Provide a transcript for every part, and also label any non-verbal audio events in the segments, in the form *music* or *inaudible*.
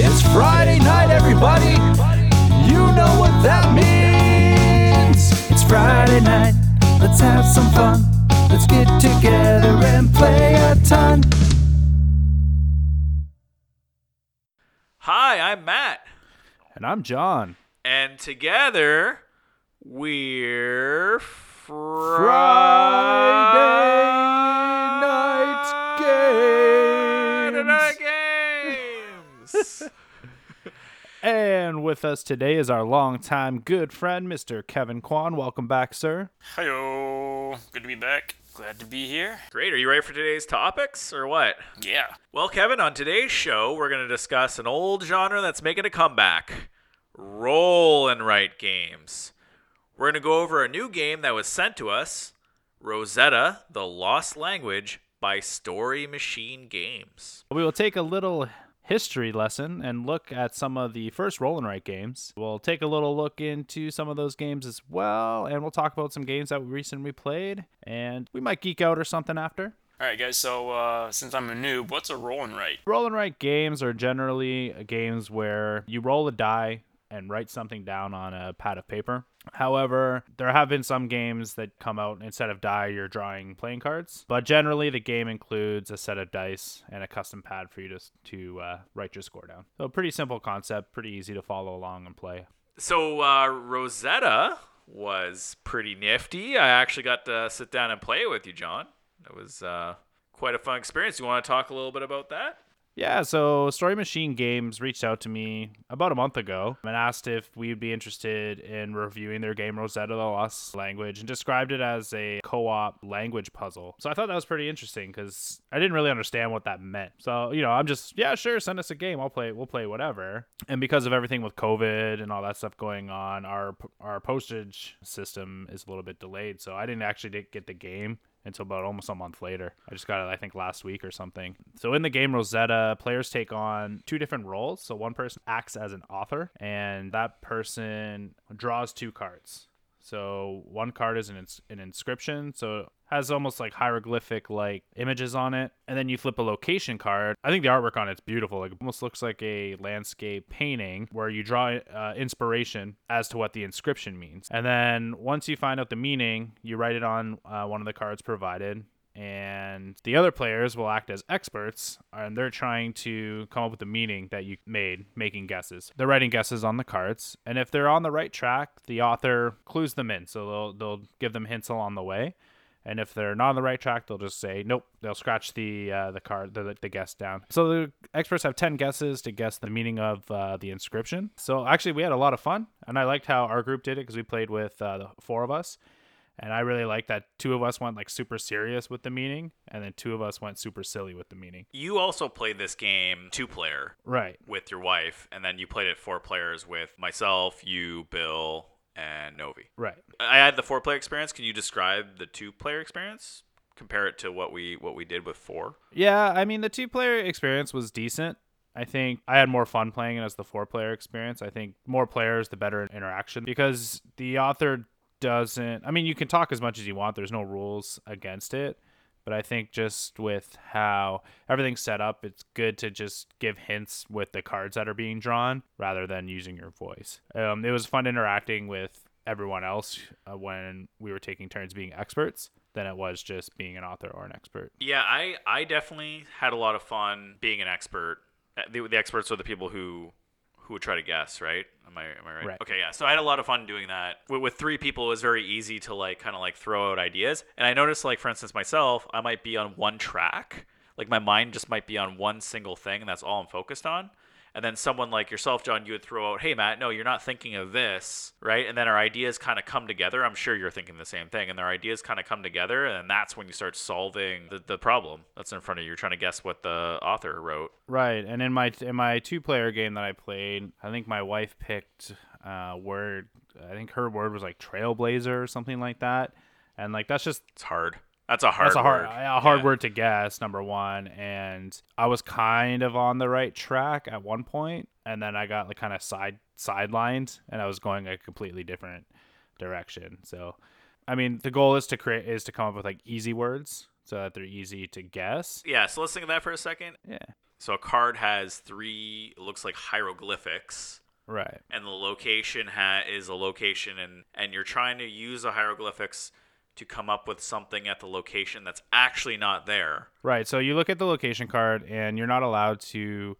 It's Friday night, everybody. You know what that means. It's Friday night. Let's have some fun. Let's get together and play a ton. Hi, I'm Matt, And I'm Jon. and together we're Friday Friday And with us today is our longtime good friend, Mr. Kevin Kwan. Welcome back, sir. Hello, good to be back. Glad to be here. Great. Are you ready for today's topics or what? Yeah. Well, Kevin, on today's show, we're going to discuss an old genre that's making a comeback roll and write games. We're going to go over a new game that was sent to us Rosetta, the Lost Language by Story Machine Games. We will take a little history lesson and look at some of the first roll and write games. We'll take a little look into some of those games as well, and we'll talk about some games that we recently played, and we might geek out or something after. All right, guys. So uh, since I'm a noob, what's a roll and write? Roll and write games are generally games where you roll a die and write something down on a pad of paper. However, there have been some games that come out instead of die, you're drawing playing cards. But generally, the game includes a set of dice and a custom pad for you to to uh, write your score down. So, pretty simple concept, pretty easy to follow along and play. So, uh, Rosetta was pretty nifty. I actually got to sit down and play it with you, Jon. It was uh, quite a fun experience. You want to talk a little bit about that? Yeah, so Story Machine Games reached out to me about a month ago and asked if we'd be interested in reviewing their game Rosetta the Lost Language and described it as a co op language puzzle. So I thought that was pretty interesting because I didn't really understand what that meant. So, you know, I'm just, yeah, sure, send us a game. I'll play, we'll play whatever. And because of everything with COVID and all that stuff going on, our, our postage system is a little bit delayed. So I didn't actually get the game until about almost a month later. I just got it, I think, last week or something. So in the game Rosetta, players take on two different roles. So one person acts as an author, and that person draws two cards. So one card is an, ins- an inscription, so it has almost like hieroglyphic like images on it, and then you flip a location card. I think the artwork on it's beautiful. Like, it almost looks like a landscape painting where you draw uh, inspiration as to what the inscription means, and then once you find out the meaning, you write it on uh, one of the cards provided, and the other players will act as experts and they're trying to come up with the meaning that you made making guesses. They're writing guesses on the cards and if they're on the right track the author clues them in so they'll, they'll give them hints along the way. And if they're not on the right track they'll just say nope they'll scratch the uh, the card the, the guess down. So the experts have 10 guesses to guess the meaning of uh, the inscription. So actually we had a lot of fun and i liked how our group did it because we played with uh, the four of us and I really like that two of us went like super serious with the meaning, and then two of us went super silly with the meaning. You also played this game two player Right. with your wife, and then you played it four players with myself, you, Bill, and Novi. Right. I had the four player experience. Can you describe the two player experience? Compare it to what we what we did with four. Yeah, I mean the two player experience was decent. I think I had more fun playing it as the four player experience. I think more players, the better interaction because the author doesn't. I mean, you can talk as much as you want. There's no rules against it. But I think just with how everything's set up, it's good to just give hints with the cards that are being drawn rather than using your voice. Um, it was fun interacting with everyone else uh, when we were taking turns being experts than it was just being an author or an expert. Yeah, I I definitely had a lot of fun being an expert. Uh, The, the experts are the people who who would try to guess, right? Am I am I right? Right. Okay, yeah. So I had a lot of fun doing that. With, with three people, it was very easy to like kind of like throw out ideas. And I noticed, like for instance, myself, I might be on one track. Like my mind just might be on one single thing, and that's all I'm focused on. And then someone like yourself, Jon, you would throw out, "Hey, Matt, no, you're not thinking of this, right?" And then our ideas kind of come together. I'm sure you're thinking the same thing, and their ideas kind of come together, and that's when you start solving the, the problem that's in front of you. You're trying to guess what the author wrote. Right, and in my in my two player game that I played, I think my wife picked uh, word. I think her word was like trailblazer or something like that, and like that's just It's hard. That's a hard. that's a hard word. a hard Yeah. word to guess. Number one, and I was kind of on the right track at one point, and then I got like kind of side sidelined, and I was going a completely different direction. So, I mean, the goal is to create is to come up with like easy words so that they're easy to guess. Yeah. So let's think of that for a second. Yeah. So a card has three. Looks like hieroglyphics. Right. and the location ha- is a location and and you're trying to use the hieroglyphics to come up with something at the location that's actually not there Right. So you look at the location card and you're not allowed to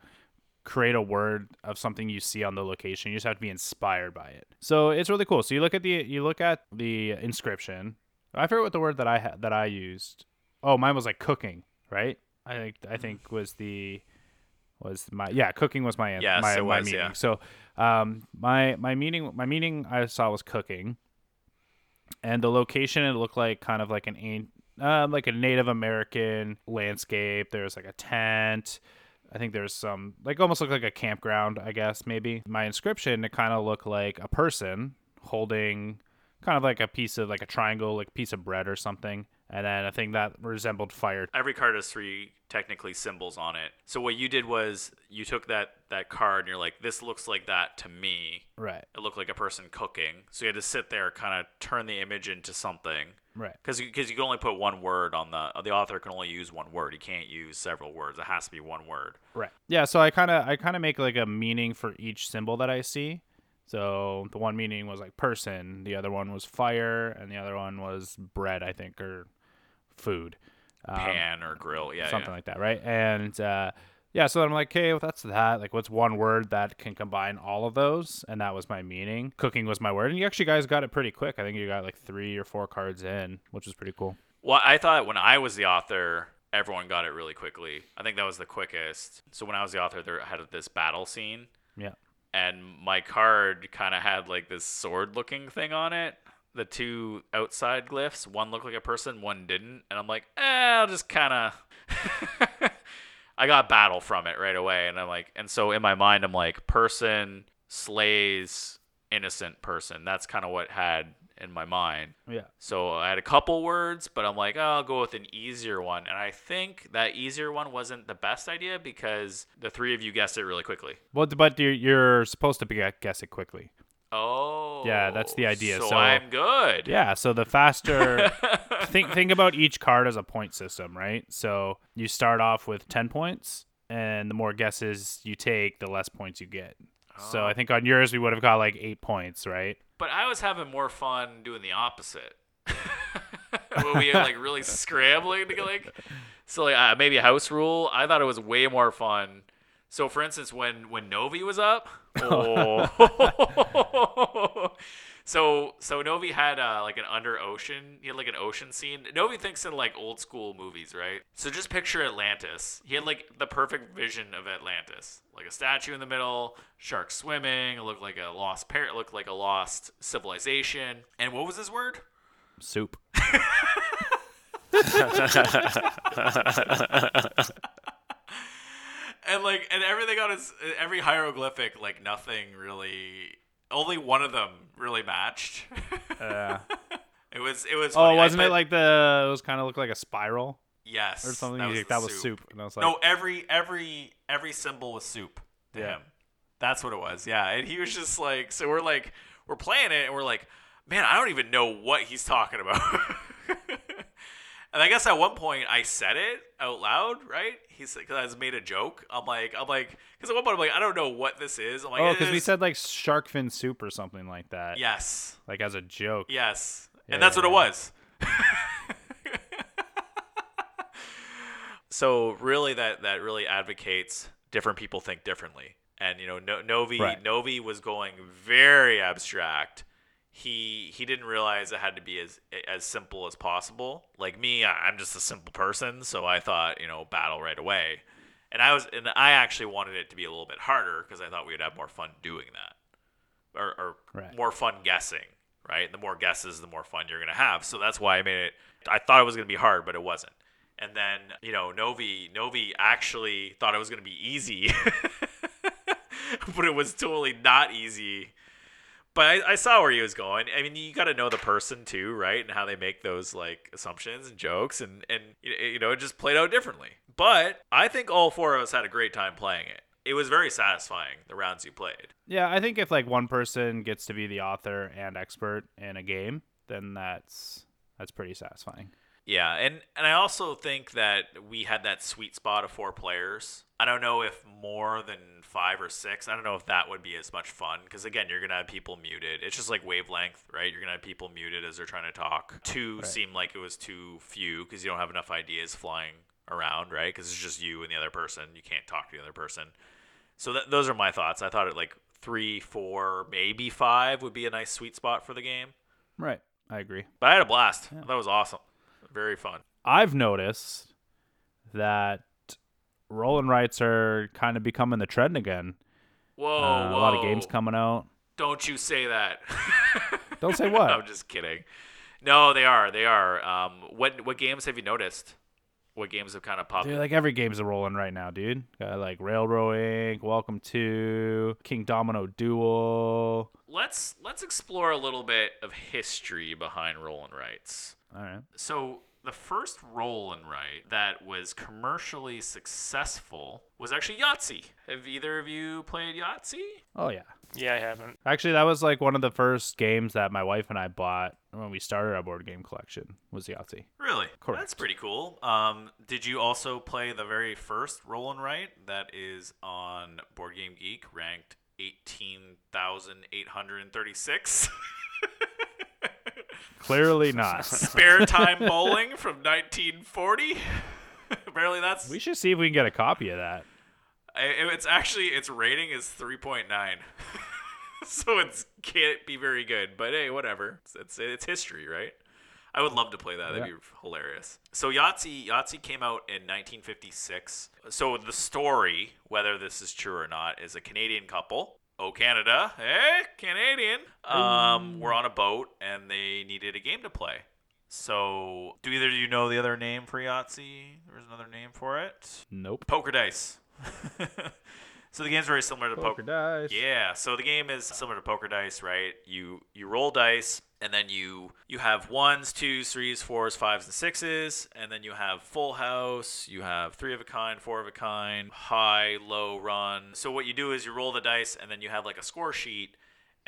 create a word of something you see on the location. You just have to be inspired by it. So it's really cool. So you look at the you look at the inscription. I forget what the word that I had that I used. Oh, mine was like cooking, right? I think I think was the was my yeah cooking was my Yes, my, my was, meaning. yeah. So um my my meaning my meaning I saw was cooking, and the location it looked like kind of like an uh, like a Native American landscape. There's like a tent. I think there's some like almost look like a campground. I guess maybe my inscription it kind of looked like a person holding kind of like a piece of like a triangle, like piece of bread or something. And then I think that resembled fire. every card has three technically symbols on it so what you did was you took that that card and you're like this looks like that to me Right. it looked like a person cooking so you had to sit there kind of turn the image into something Right. because because you can only put one word on the the author can only use one word he can't use several words it has to be one word Right. Yeah, so I kind of I kind of make like a meaning for each symbol that I see. So the one meaning was like person, the other one was fire, and the other one was bread, I think, or food. Um, pan or grill yeah something yeah. like that, right? And uh, yeah, so I'm like, okay, well, that's that. Like, what's one word that can combine all of those? And that was my meaning. Cooking was my word, and you actually guys got it pretty quick. I think you got like three or four cards in, which was pretty cool. Well, I thought when I was the author, everyone got it really quickly. I think that was the quickest. So when I was the author, there had this battle scene, Yeah. and my card kind of had like this sword-looking thing on it. The two outside glyphs, one looked like a person, one didn't, and I'm like, eh, I'll just kind of. *laughs* I got battle from it right away, and I'm like, and so in my mind, I'm like, person slays innocent person. That's kind of what had in my mind. Yeah. So I had a couple words, but I'm like, oh, I'll go with an easier one. And I think that easier one wasn't the best idea because the three of you guessed it really quickly. Well, but you're, you're supposed to guess it quickly. Oh. Yeah, that's the idea. So, So- I'm good. Yeah, so the faster *laughs* think think about each card as a point system, right? So you start off with 10 points and the more guesses you take, the less points you get. So I think on yours we would have got like 8 points, right? But I was having more fun doing the opposite. *laughs* when we were like really *laughs* scrambling to get like, so like uh, maybe a house rule. I thought it was way more fun. So for instance, when when Novi was up, oh, *laughs* so so Novi had uh, like an under ocean. He had like an ocean scene. Novi thinks in like old school movies, right? So just picture Atlantis. He had like the perfect vision of Atlantis, like a statue in the middle, sharks swimming. It looked like a lost parrot. Looked like a lost civilization. And what was his word? Soup. *laughs* *laughs* and like and everything on his every hieroglyphic like nothing really only one of them really matched Uh, *laughs* it was it was oh, funny. I wasn't it like the it was kind of looked like a spiral yes or something? that was, Like, that was soup. And I was like no every every every symbol was soup to Yeah. him that's what it was yeah and he was just like so we're like we're playing it and we're like man i don't even know what he's talking about *laughs* and i guess at one point i said it out loud right He said because i made a joke i'm like i'm like because at one point i'm like i don't know what this is i'm like Oh, eh, because we said like shark fin soup or something like that. yes Like as a joke. Yes. Yeah, and that's what it was. *laughs* so really that that really advocates different people think differently. And you know, no, Novi Right. Novi was going very abstract. He he didn't realize it had to be as as simple as possible. Like me, I'm just a simple person, so I thought, you know, battle right away. And I was and I actually wanted it to be a little bit harder because I thought we would have more fun doing that. Or, or Right. more fun guessing, right? The more guesses, the more fun you're gonna have. So that's why I made it. I thought it was gonna be hard, but it wasn't. And then you know, Novi Novi actually thought it was gonna be easy, *laughs* but it was totally not easy. But I, I saw where he was going. I mean, you got to know the person too, right? And how they make those like assumptions and jokes, and and you know, it just played out differently. But I think all four of us had a great time playing it. It was very satisfying the rounds you played. Yeah, I think if like one person gets to be the author and expert in a game, then that's that's pretty satisfying. Yeah, and and I also think that we had that sweet spot of four players. I don't know if more than five or six. I don't know if that would be as much fun because again, you're gonna have people muted. It's just like wavelength, right? You're gonna have people muted as they're trying to talk. Two Right. seemed like it was too few because you don't have enough ideas flying around, right? Because it's just you and the other person. You can't talk to the other person. So th- those are my thoughts. I thought it like three, four, maybe five would be a nice sweet spot for the game. Right. I agree. But I had a blast. That was awesome. Very fun. I've noticed that roll and rights are kind of becoming the trend again. Whoa, Uh, a lot of games coming out. Don't you say that. *laughs* Don't say what? I'm just kidding. No, they are. They are. Um, what what games have you noticed? What games have kind of popped? Dude, in? like every game's a roll and write now, dude. Got like Railroad Ink., Welcome to Kingdomino Duel. let's let's explore a little bit of history behind roll and rights. All right. So the first roll and write that was commercially successful was actually Yahtzee. Have either of you played Yahtzee? Oh yeah. Yeah, I haven't. Actually, that was like one of the first games that my wife and I bought when we started our board game collection was Yahtzee. Really? Correct. That's pretty cool. Um, did you also play the very first Roll and Write that is on Board Game Geek ranked 18,836? *laughs* Clearly *laughs* not. Spare time bowling from 1940. *laughs* Apparently, that's we should see if we can get a copy of that. I- it's actually its rating is 3.9. *laughs* so it's can't be very good, but hey, whatever. It's, it's it's history, right? I would love to play that. That'd Yeah. be hilarious. So Yahtzee Yahtzee came out in 1956. So the story, whether this is true or not, is a Canadian couple. Oh Canada, hey Canadian. Um, were on a boat and they needed a game to play. So, do either of you know the other name for Yahtzee? There's another name for it. Nope. Poker dice. *laughs* so the game's very similar to Poker poker. dice. Yeah, so the game is similar to poker dice, right? You you roll dice and then you you have ones, twos, threes, fours, fives, and sixes, and then you have full house, you have three of a kind, four of a kind, high, low, run. So what you do is you roll the dice and then you have like a score sheet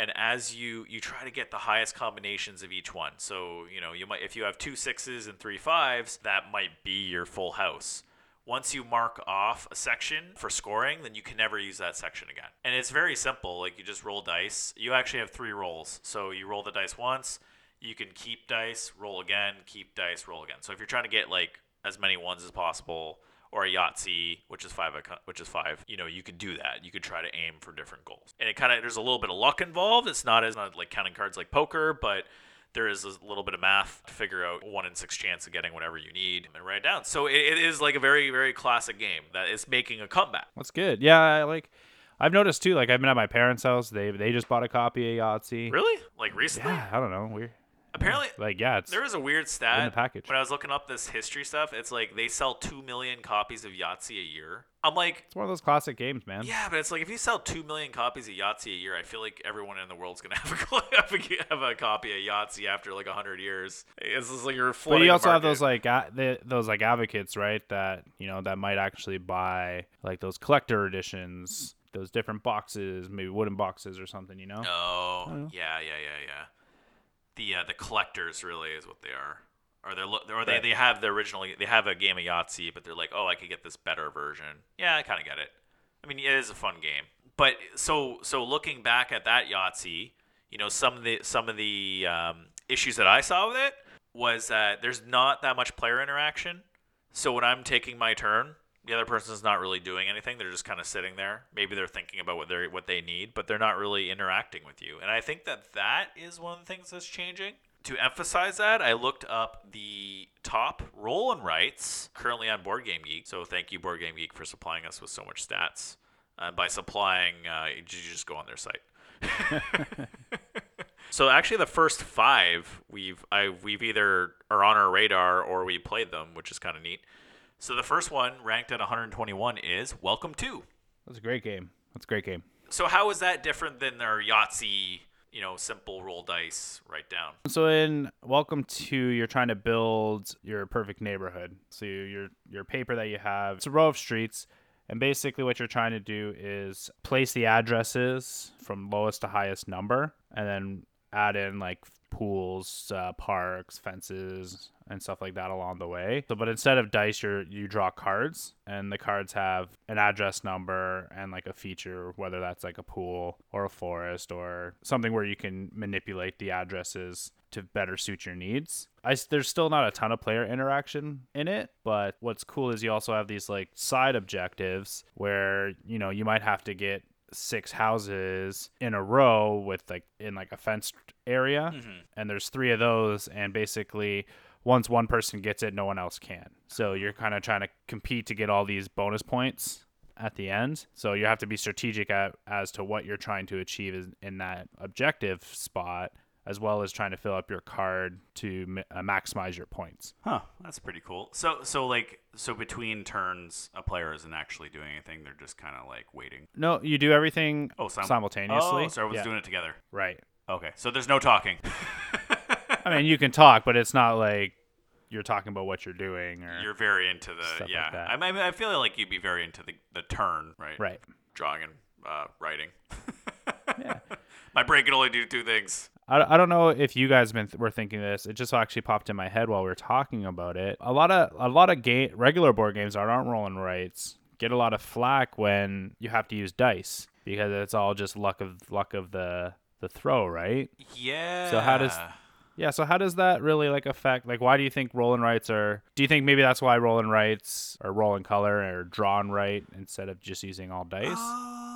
and as you you try to get the highest combinations of each one so you know you might if you have two sixes and three fives that might be your full house once you mark off a section for scoring then you can never use that section again and it's very simple like you just roll dice you actually have three rolls so you roll the dice once you can keep dice roll again keep dice roll again so if you're trying to get like as many ones as possible or a Yahtzee, which is five, uh, which is five. You know, you could do that. You could try to aim for different goals, and it kind of there's a little bit of luck involved. It's not as not like counting cards like poker, but there is a little bit of math to figure out one in six chance of getting whatever you need and write it down. So it, it is like a very very classic game that is making a comeback. That's good. Yeah, I like I've noticed too. Like I've been at my parents' house. They they just bought a copy of Yahtzee. Really, like recently? Yeah, I don't know. We're Apparently, like yeah, it's There is a weird stat in the package. when I was looking up this history stuff. It's like they sell two million copies of Yahtzee a year. I'm like, it's one of those classic games, man. yeah, but it's like if you sell two million copies of Yahtzee a year, I feel like everyone in the world's gonna *laughs* have a have a, have a copy of Yahtzee after like hundred years. It's just like you're But you also have those like a- the, those like advocates, right? That you know that might actually buy like those collector editions, those different boxes, maybe wooden boxes or something. You know? Oh, know. yeah, yeah, yeah, yeah. The uh, the collectors really is what they are. Or they're lo- or they, Right. they have the original they have a game of Yahtzee, but they're like, oh, I could get this better version. Yeah, I kind of get it. I mean, it is a fun game. But so so looking back at that Yahtzee, you know, some of the some of the um, issues that I saw with it was that there's not that much player interaction. So when I'm taking my turn, the other person's not really doing anything. They're just kind of sitting there. Maybe they're thinking about what they what they need, but they're not really interacting with you. And I think that that is one of the things that's changing. To emphasize that, I looked up the top roll and rights currently on Board Game Geek. So thank you, Board Game Geek, for supplying us with so much stats. Uh, by supplying, uh, you just go on their site. *laughs* So actually, the first five we've I we've either are on our radar or we played them, which is kind of neat. So the first one ranked at 121 is Welcome to. That's a great game. That's a great game. So how is that different than our Yahtzee, you know, simple roll dice, write down? So in Welcome to, you're trying to build your perfect neighborhood. So your your paper that you have, it's a row of streets, and basically what you're trying to do is place the addresses from lowest to highest number, and then add in like pools, uh, parks, fences, and stuff like that along the way. So, but instead of dice, you you draw cards, and the cards have an address number and like a feature, whether that's like a pool or a forest or something where you can manipulate the addresses to better suit your needs. I, there's still not a ton of player interaction in it, but what's cool is you also have these like side objectives where you know you might have to get six houses in a row with like in like a fenced area. Mm-hmm. and there's three of those and basically once one person gets it no one else can. So you're kind of trying to compete to get all these bonus points at the end. So you have to be strategic at, as to what you're trying to achieve is- in that objective spot as well as trying to fill up your card to ma- uh, maximize your points Huh, that's pretty cool. So, so like, so between turns, a player isn't actually doing anything; they're just kind of like waiting. no you do everything Oh, sim- simultaneously Oh, so everyone's Yeah, doing it together. right Okay, so there's no talking. *laughs* i mean you can talk but it's not like you're talking about what you're doing or You're very into the Stuff like yeah. that. I, mean, I feel like you'd be very into the the turn, right? right Drawing and uh, writing. *laughs* Yeah. My brain can only do two things. I, I don't know if you guys been were thinking this. It just actually popped in my head while we were talking about it. A lot of a lot of game regular board games that aren't roll and rights get a lot of flack when you have to use dice because it's all just luck of luck of the the throw, right? Yeah. So how does- Yeah. So how does that really like affect? Like, why do you think roll and rights are? Do you think maybe that's why roll and rights or rolling color or drawn right instead of just using all dice? Uh,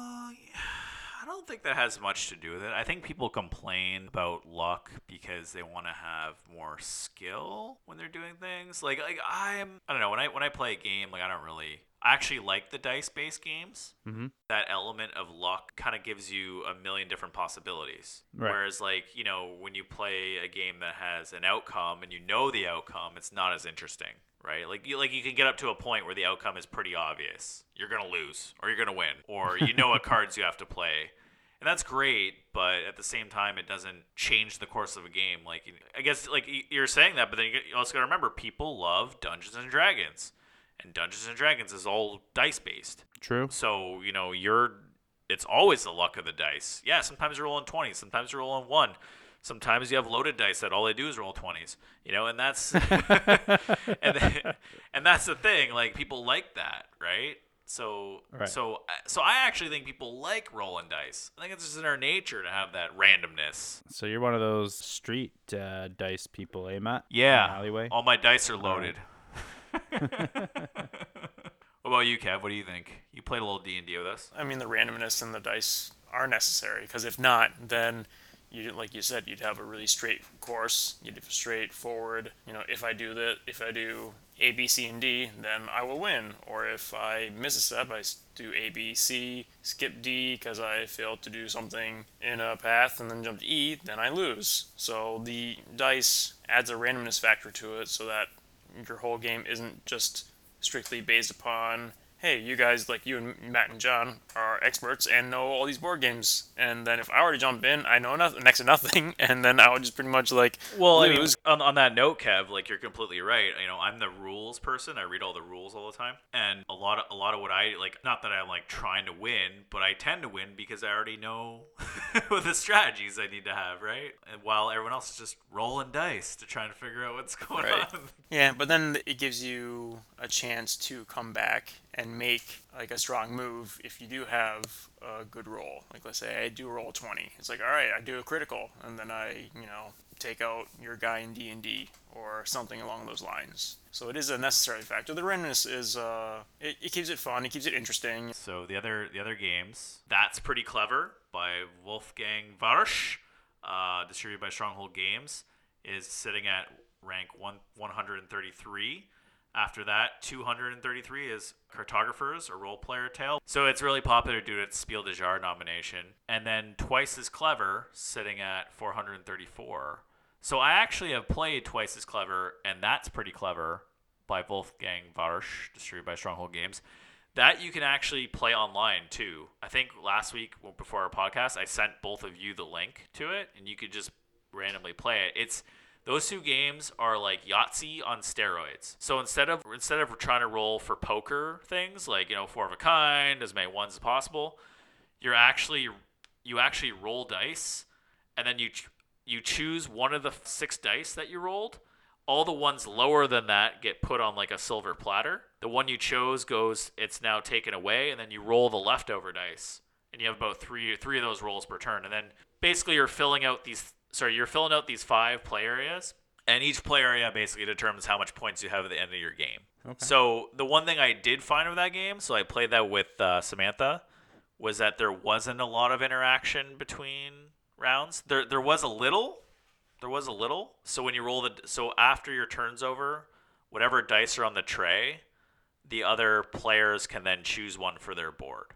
I don't think that has much to do with it. I think people complain about luck because they want to have more skill when they're doing things. Like, like I'm, I don't know. When I when I play a game, like I don't really. I actually like the dice-based games. Mhm. That element of luck kind of gives you a million different possibilities. Right. Whereas, like you know, when you play a game that has an outcome and you know the outcome, it's not as interesting right? Like you like you can get up to a point where the outcome is pretty obvious. You're gonna lose, or you're gonna win, or you know what *laughs* cards you have to play, and that's great. But at the same time, it doesn't change the course of a game. Like I guess like you're saying that, but then you also gotta remember people love Dungeons and Dragons, and Dungeons and Dragons is all dice based. True. So you know you're it's always the luck of the dice. Yeah, sometimes you're rolling twenties, sometimes you're rolling one. Sometimes you have loaded dice that all they do is roll twenties, you know, and that's *laughs* and, and that's the thing. Like people like that, right? So Right. so so I actually think people like rolling dice. I think it's just in our nature to have that randomness. So you're one of those street uh, dice people, eh, Matt? Yeah, the alleyway. all my dice are loaded. *laughs* *laughs* what about you, Kev? What do you think? You played a little D and D with us. I mean, the randomness and the dice are necessary because if not, then you like you said, you'd have a really straight course. You'd have straightforward. You know, if I do that, if I do A, B, C, and D, then I will win. Or if I miss a step, I do A, B, C, skip D because I failed to do something in a path, and then jump to E, then I lose. So the dice adds a randomness factor to it, so that your whole game isn't just strictly based upon hey you guys like you and matt and jon are experts and know all these board games and then if i were to jump in i know nothing next to nothing *laughs* and then i would just pretty much like Well, I mean, on, on that note, Kev, like you're completely right. You know, I'm the rules person. I read all the rules all the time, and a lot of a lot of what I like. Not that I'm like trying to win, but I tend to win because I already know *laughs* what the strategies I need to have, right? And while everyone else is just rolling dice to try and figure out what's *laughs* going Right. on. yeah but then it gives you a chance to come back and make like a strong move if you do have a good roll like let's say i do roll 20 it's like all right i do a critical and then i you know take out your guy in d&d or something along those lines. So it is a necessary factor. The randomness is uh it, it keeps it fun. It keeps it interesting. So the other the other games, that's pretty clever by Wolfgang Warsch, uh, distributed by Stronghold Games, is sitting at rank one 133. After that, 233 is Cartographers, a Roll Player tale. So it's really popular due to its Spiel des Jahres nomination. And then Twice as Clever, sitting at 434. So I actually have played Twice as Clever, and that's pretty clever by Wolfgang Warsch, distributed by Stronghold Games. That you can actually play online too. I think last week before our podcast, I sent both of you the link to it, and you could just randomly play it. It's those two games are like Yahtzee on steroids. So instead of instead of trying to roll for poker things like you know four of a kind, as many ones as possible, you're actually you actually roll dice, and then you you choose one of the six dice that you rolled. All the ones lower than that get put on like a silver platter. The one you chose goes, it's now taken away, and then you roll the leftover dice, and you have about three three of those rolls per turn. And then basically you're filling out these sorry you're filling out these five play areas, and each play area basically determines how much points you have at the end of your game. Okay. So the one thing I did find with that game, so I played that with uh, Samantha, was that there wasn't a lot of interaction between rounds. There there was a little, there was a little. So when you roll the so after your turn's over, whatever dice are on the tray, the other players can then choose one for their board,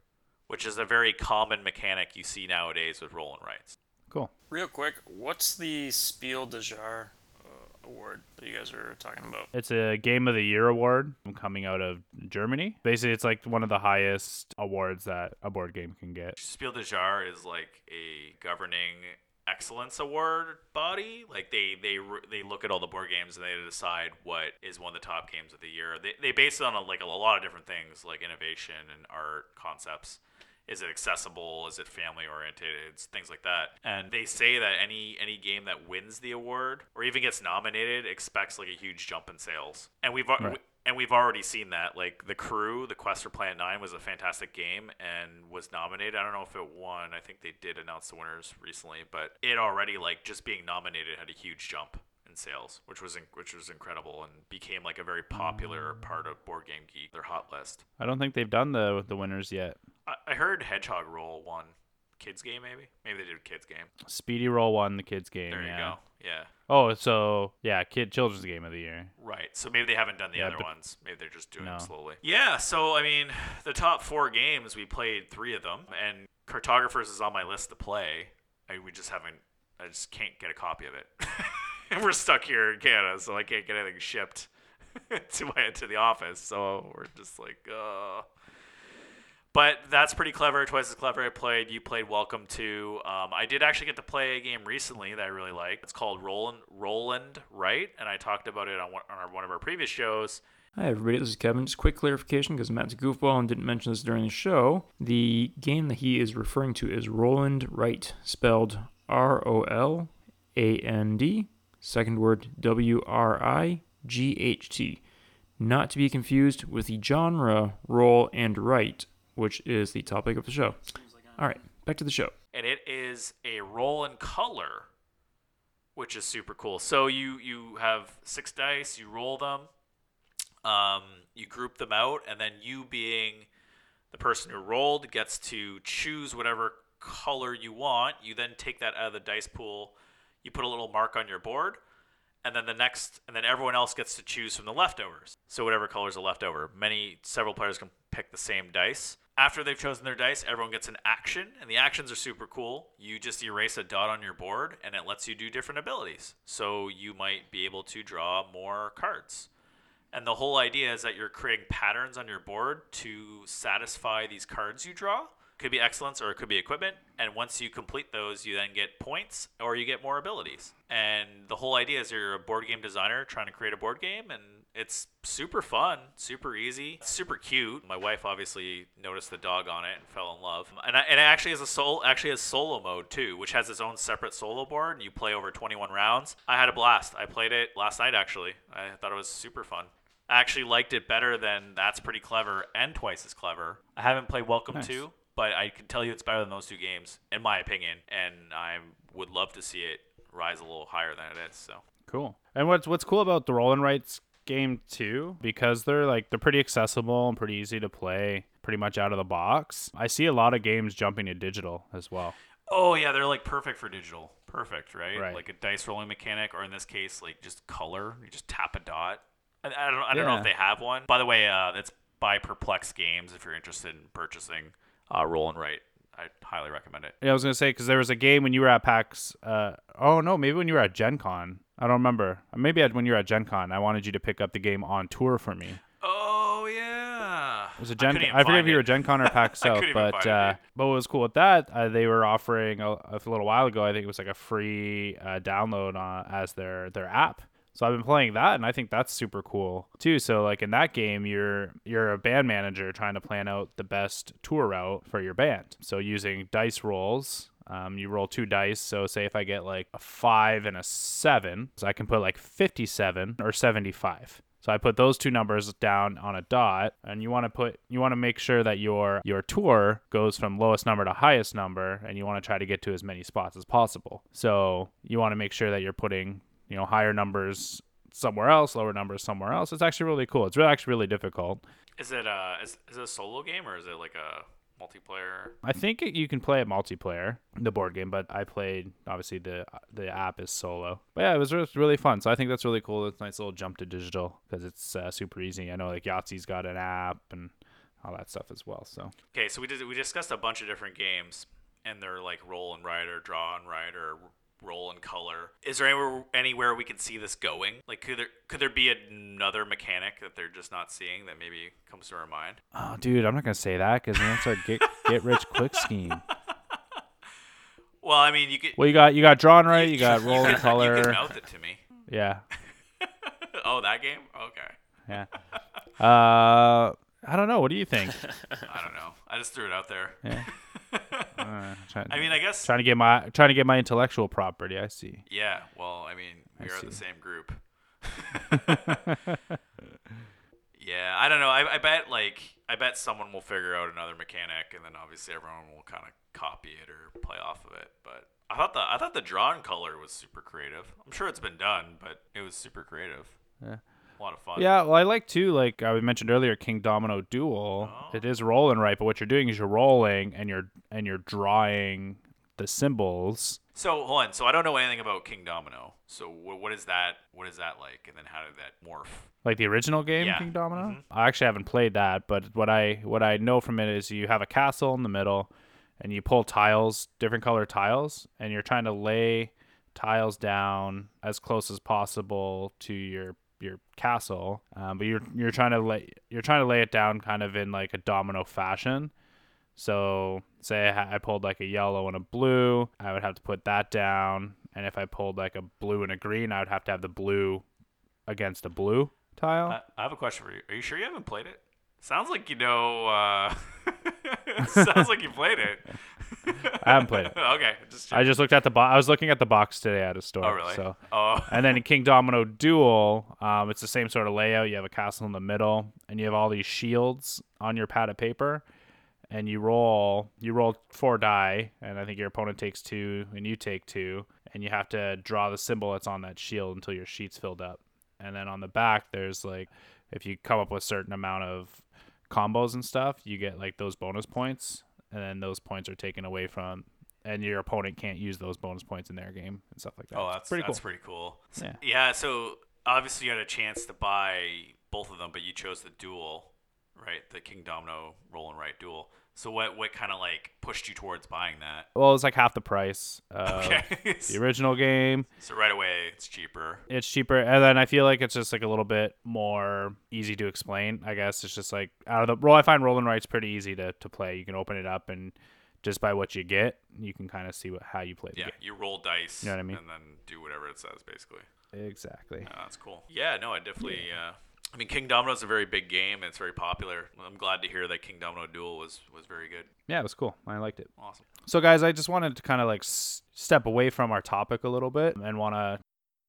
which is a very common mechanic you see nowadays with roll and rights. Cool. Real quick, what's the Spiel des Jahres uh, award that you guys are talking about? It's a Game of the Year award coming out of Germany. Basically, it's like one of the highest awards that a board game can get. Spiel des Jahres is like a governing excellence award body. Like they they they look at all the board games and they decide what is one of the top games of the year. They they base it on a, like a, lot of different things like innovation and art concepts. Is it accessible? Is it family oriented? Things like that. And they say that any any game that wins the award or even gets nominated expects like a huge jump in sales. And we've Right. and we've already seen that. Like the crew, the Quest for Planet Nine was a fantastic game and was nominated. I don't know if it won. I think they did announce the winners recently, but it already like just being nominated had a huge jump in sales, which was in- which was incredible and became like a very popular part of Board Game Geek, their hot list. I don't think they've done the the winners yet. I, heard Hedgehog Roll won kids game maybe. Maybe they did kids game. Speedy Roll won the kids game. There you yeah. go. Yeah. Oh, so yeah, kid children's game of the year. Right. So maybe they haven't done the Yeah, other ones. Maybe they're just doing No. them slowly. Yeah. So I mean, the top four games we played three of them, and Cartographers is on my list to play. I, we just haven't. I just can't get a copy of it. *laughs* and we're stuck here in Canada, so I can't get anything shipped *laughs* to my to the office. So we're just like, uh. But that's pretty clever. Twice as clever. I played. You played Welcome to. Um, I did actually get to play a game recently that I really like. It's called Roland Roland Wright, and I talked about it on one, on our, one of our previous shows. Hi, everybody. This is Kevin. Just quick clarification because Matt's a goofball and didn't mention this during the show. The game that he is referring to is Roland Wright, spelled R O L A N D, second word W R I G H T. Not to be confused with the genre Roll and Write, which is the topic of the show. All right, back to the show. and it is a roll and color, which is super cool. So you you have six dice, you roll them, um, you group them out, and then you being the person who rolled gets to choose whatever color you want. You then take that out of the dice pool. You put a little mark on your board, and then the next, and then everyone else gets to choose from the leftovers. So whatever colors are left over. Many several players can pick the same dice. After they've chosen their dice, everyone gets an action, and the actions are super cool. You just erase a dot on your board, and it lets you do different abilities. So you might be able to draw more cards. And the whole idea is that you're creating patterns on your board to satisfy these cards you draw. Could be excellence or it could be equipment. And once you complete those, you then get points or you get more abilities. And the whole idea is you're a board game designer trying to create a board game and it's super fun, super easy, super cute. My wife obviously noticed the dog on it and fell in love. And, I, and it actually has a soul actually has solo mode too, which has its own separate solo board and you play over 21 rounds. I had a blast. I played it last night actually. I thought it was super fun. I actually liked it better than That's Pretty Clever and Twice as Clever. I haven't played Welcome Nice. to, but I can tell you it's better than those two games, in my opinion, and I would love to see it rise a little higher than it is. So Cool. And what's what's cool about the roll and rights game too, because they're like they're pretty accessible and pretty easy to play, pretty much out of the box. I see a lot of games jumping to digital as well. Oh yeah, they're like perfect for digital. Perfect, right? Right. Like a dice rolling mechanic, or in this case, like just color. You just tap a dot. I, I don't. I don't know if they have one. By the way, uh, it's by Perplex Games. If you're interested in purchasing uh, Roland Wright, I highly recommend it. Yeah, I was gonna say because there was a game when you were at PAX. Uh, oh no, maybe when you were at Gen Con. I don't remember. Maybe when you were at Gen Con, I wanted you to pick up the game on tour for me. Oh yeah. It was a I Gen. I, even forget if you were. Gen Con or *laughs* PAX I South, but uh, but what was cool with that, uh, they were offering a, a little while ago. I think it was like a free uh, download uh, as their their app. So I've been playing that, and I think that's super cool too. So like in that game, you're you're a band manager trying to plan out the best tour route for your band. So using dice rolls Um, you roll two dice. So say if I get like a five and a seven, so I can put like 57 or 75. So I put those two numbers down on a dot, and you want to put you want to make sure that your your tour goes from lowest number to highest number, and you want to try to get to as many spots as possible. So you want to make sure that you're putting you know higher numbers somewhere else, lower numbers somewhere else. It's actually really cool. It's really actually really difficult. Is it uh is, is it a solo game or is it like a multiplayer? I think you can play it multiplayer, the board game, but I played obviously the the app is solo. But yeah, it was really fun. So I think that's really cool. It's a nice little jump to digital because it's uh, super easy. I know like Yahtzee's got an app and all that stuff as well. So Okay, so we did we discussed a bunch of different games and they're like roll and write or draw and write or roll and color. Is there anywhere anywhere we can see this going? Like could there could there be another mechanic that they're just not seeing that maybe comes to our mind? oh, dude, I'm not gonna say that because that's our get get rich quick scheme. *laughs* Well, I mean, you could Well, you got you got drawn right. You got *laughs* roll and color. You could mouth it to me. *laughs* Yeah, oh, that game? Okay. yeah. Uh, I don't know. What do you think? I don't know. I just threw it out there. Yeah. Uh, trying, I mean, I guess trying to get my trying to get my intellectual property. I see. Yeah, well, I mean, we I are the same group. *laughs* yeah, I don't know. I, I bet like I bet someone will figure out another mechanic, and then obviously everyone will kind of copy it or play off of it. But I thought the I thought the drawn color was super creative. I'm sure it's been done, but it was super creative. Yeah. A lot of fun. Yeah, well, I like too. Like I mentioned earlier, Kingdomino Duel. Oh. It is roll and write, but what you're doing is you're rolling and you're and you're drawing the symbols. So hold on. So I don't know anything about Kingdomino. So what, what is that? What is that like? And then how did that morph? Like the original game, Yeah. Kingdomino. Mhm. I actually haven't played that, but what I what I know from it is you have a castle in the middle, and you pull tiles, different color tiles, and you're trying to lay tiles down as close as possible to your your castle. Um, but you're you're trying to lay you're trying to lay it down kind of in like a domino fashion. So say I, I pulled like a yellow and a blue, I would have to put that down, and if I pulled like a blue and a green, I would have to have the blue against a blue tile. I, I have a question for you. Are you sure you haven't played it? Sounds like you know. Uh, *laughs* *laughs* sounds like you played it. *laughs* I haven't played it. *laughs* okay, just I just looked at the box. I was looking at the box today at a store. Oh really? So, oh, and then in Kingdomino Duel, um, it's the same sort of layout. You have a castle in the middle, and you have all these shields on your pad of paper, and you roll. You roll four die, and I think your opponent takes two, and you take two, and you have to draw the symbol that's on that shield until your sheet's filled up. And then on the back, there's like, if you come up with a certain amount of combos and stuff, you get like those bonus points, and then those points are taken away from, and your opponent can't use those bonus points in their game and stuff like that. oh, It's that's pretty that's cool. pretty cool. So- Yeah. yeah. So obviously you had a chance to buy both of them, but you chose the duel, right? The Kingdomino roll and write duel. So what what kind of like pushed you towards buying that? Well, it's like half the price. Of Okay. The original game, *laughs* so right away it's cheaper. it's cheaper, and then I feel like it's just like a little bit more easy to explain. I guess it's just like out of the roll. I find roll and write's pretty easy to, to play. You can open it up and just by what you get, you can kind of see what how you play the Yeah, you roll dice. You know what I mean? And then do whatever it says, basically. Exactly. Oh, that's cool. Yeah, no, I definitely. Uh, I mean, Kingdomino is a very big game and it's very popular. I'm glad to hear that Kingdomino Duel was was very good. Yeah, it was cool. I liked it. Awesome. So, guys, I just wanted to kind of like s- step away from our topic a little bit and want to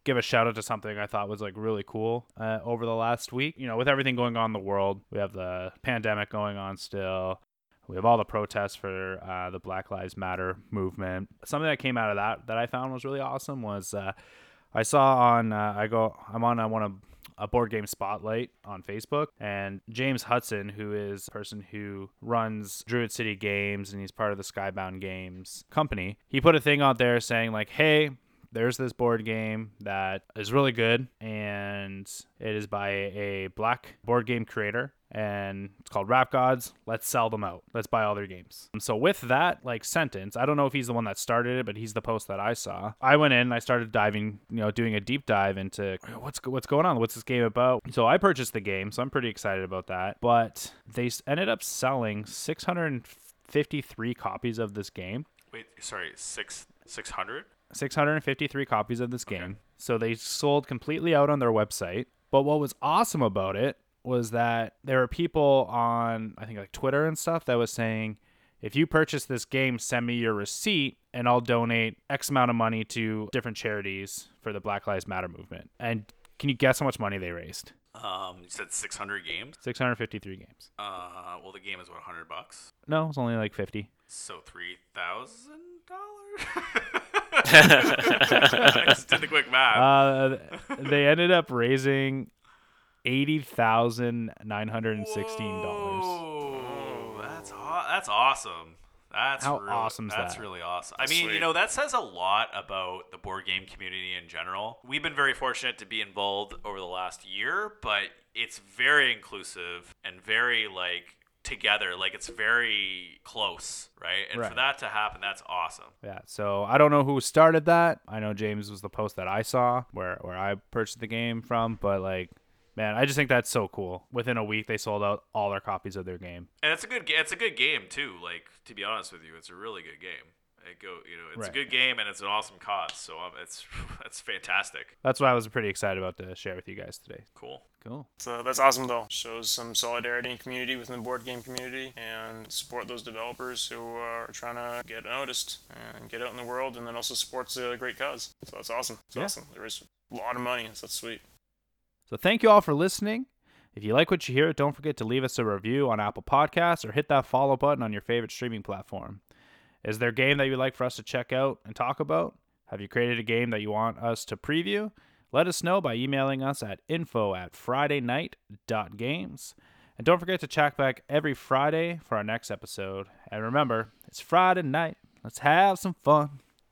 give a shout out to something I thought was like really cool uh, over the last week. You know, with everything going on in the world, we have the pandemic going on still. We have all the protests for uh, the Black Lives Matter movement. Something that came out of that that I found was really awesome was uh, I saw on uh, I go I'm on uh, one of a board game spotlight on Facebook. And James Hudson who is a person who runs Druid City Games and he's part of the Skybound Games company he put a thing out there saying like hey there's this board game that is really good and it is by a black board game creator and it's called Rap Godz. Let's sell them out. Let's buy all their games. Um, so with that like sentence, I don't know if he's the one that started it, but he's the post that I saw. I went in, and I started diving, you know, doing a deep dive into what's what's going on, what's this game about. So I purchased the game, so I'm pretty excited about that. But they ended up selling 653 copies of this game. Wait, sorry, six six hundred. 653 copies of this game. So they sold completely out on their website. But what was awesome about it was that there were people on I think like Twitter and stuff that was saying, if you purchase this game, send me your receipt and I'll donate X amount of money to different charities for the Black Lives Matter movement. And can you guess how much money they raised? Um, you said 600 games. 653 games. Uh, well, the game is what 100 bucks. No, it's only like 50. So three thousand dollars. *laughs* *laughs* Just did the quick math. Uh, they ended up raising $80,916. Whoa, that's aw- that's awesome. That's How really, awesome is That's that? really awesome. I mean, you know, that says a lot about the board game community in general. We've been very fortunate to be involved over the last year, but it's very inclusive and very like together. Like it's very close, right? And Right. for that to happen, that's awesome. Yeah, so I don't know who started that. I know James was the post that I saw where where I purchased the game from, but like, man, I just think that's so cool. Within a week, they sold out all their copies of their game. And it's a good. It's a good game too. Like to be honest with you, it's a really good game. It go, you know, it's Right. a good game and it's an awesome cause. So um, it's *laughs* it's fantastic. That's what I was pretty excited about to share with you guys today. Cool. Cool. So that's awesome, though. Shows some solidarity and community within the board game community and support those developers who are trying to get noticed and get out in the world, and then also supports a great cause. So that's awesome. It's Yeah. awesome. There is a lot of money. So that's sweet. So thank you all for listening. If you like what you hear, don't forget to leave us a review on Apple Podcasts or hit that follow button on your favorite streaming platform. Is there a game that you'd like for us to check out and talk about? Have you created a game that you want us to preview? Let us know by emailing us at info at fridaynight.games. And don't forget to check back every Friday for our next episode. And remember, it's Friday night. Let's have some fun.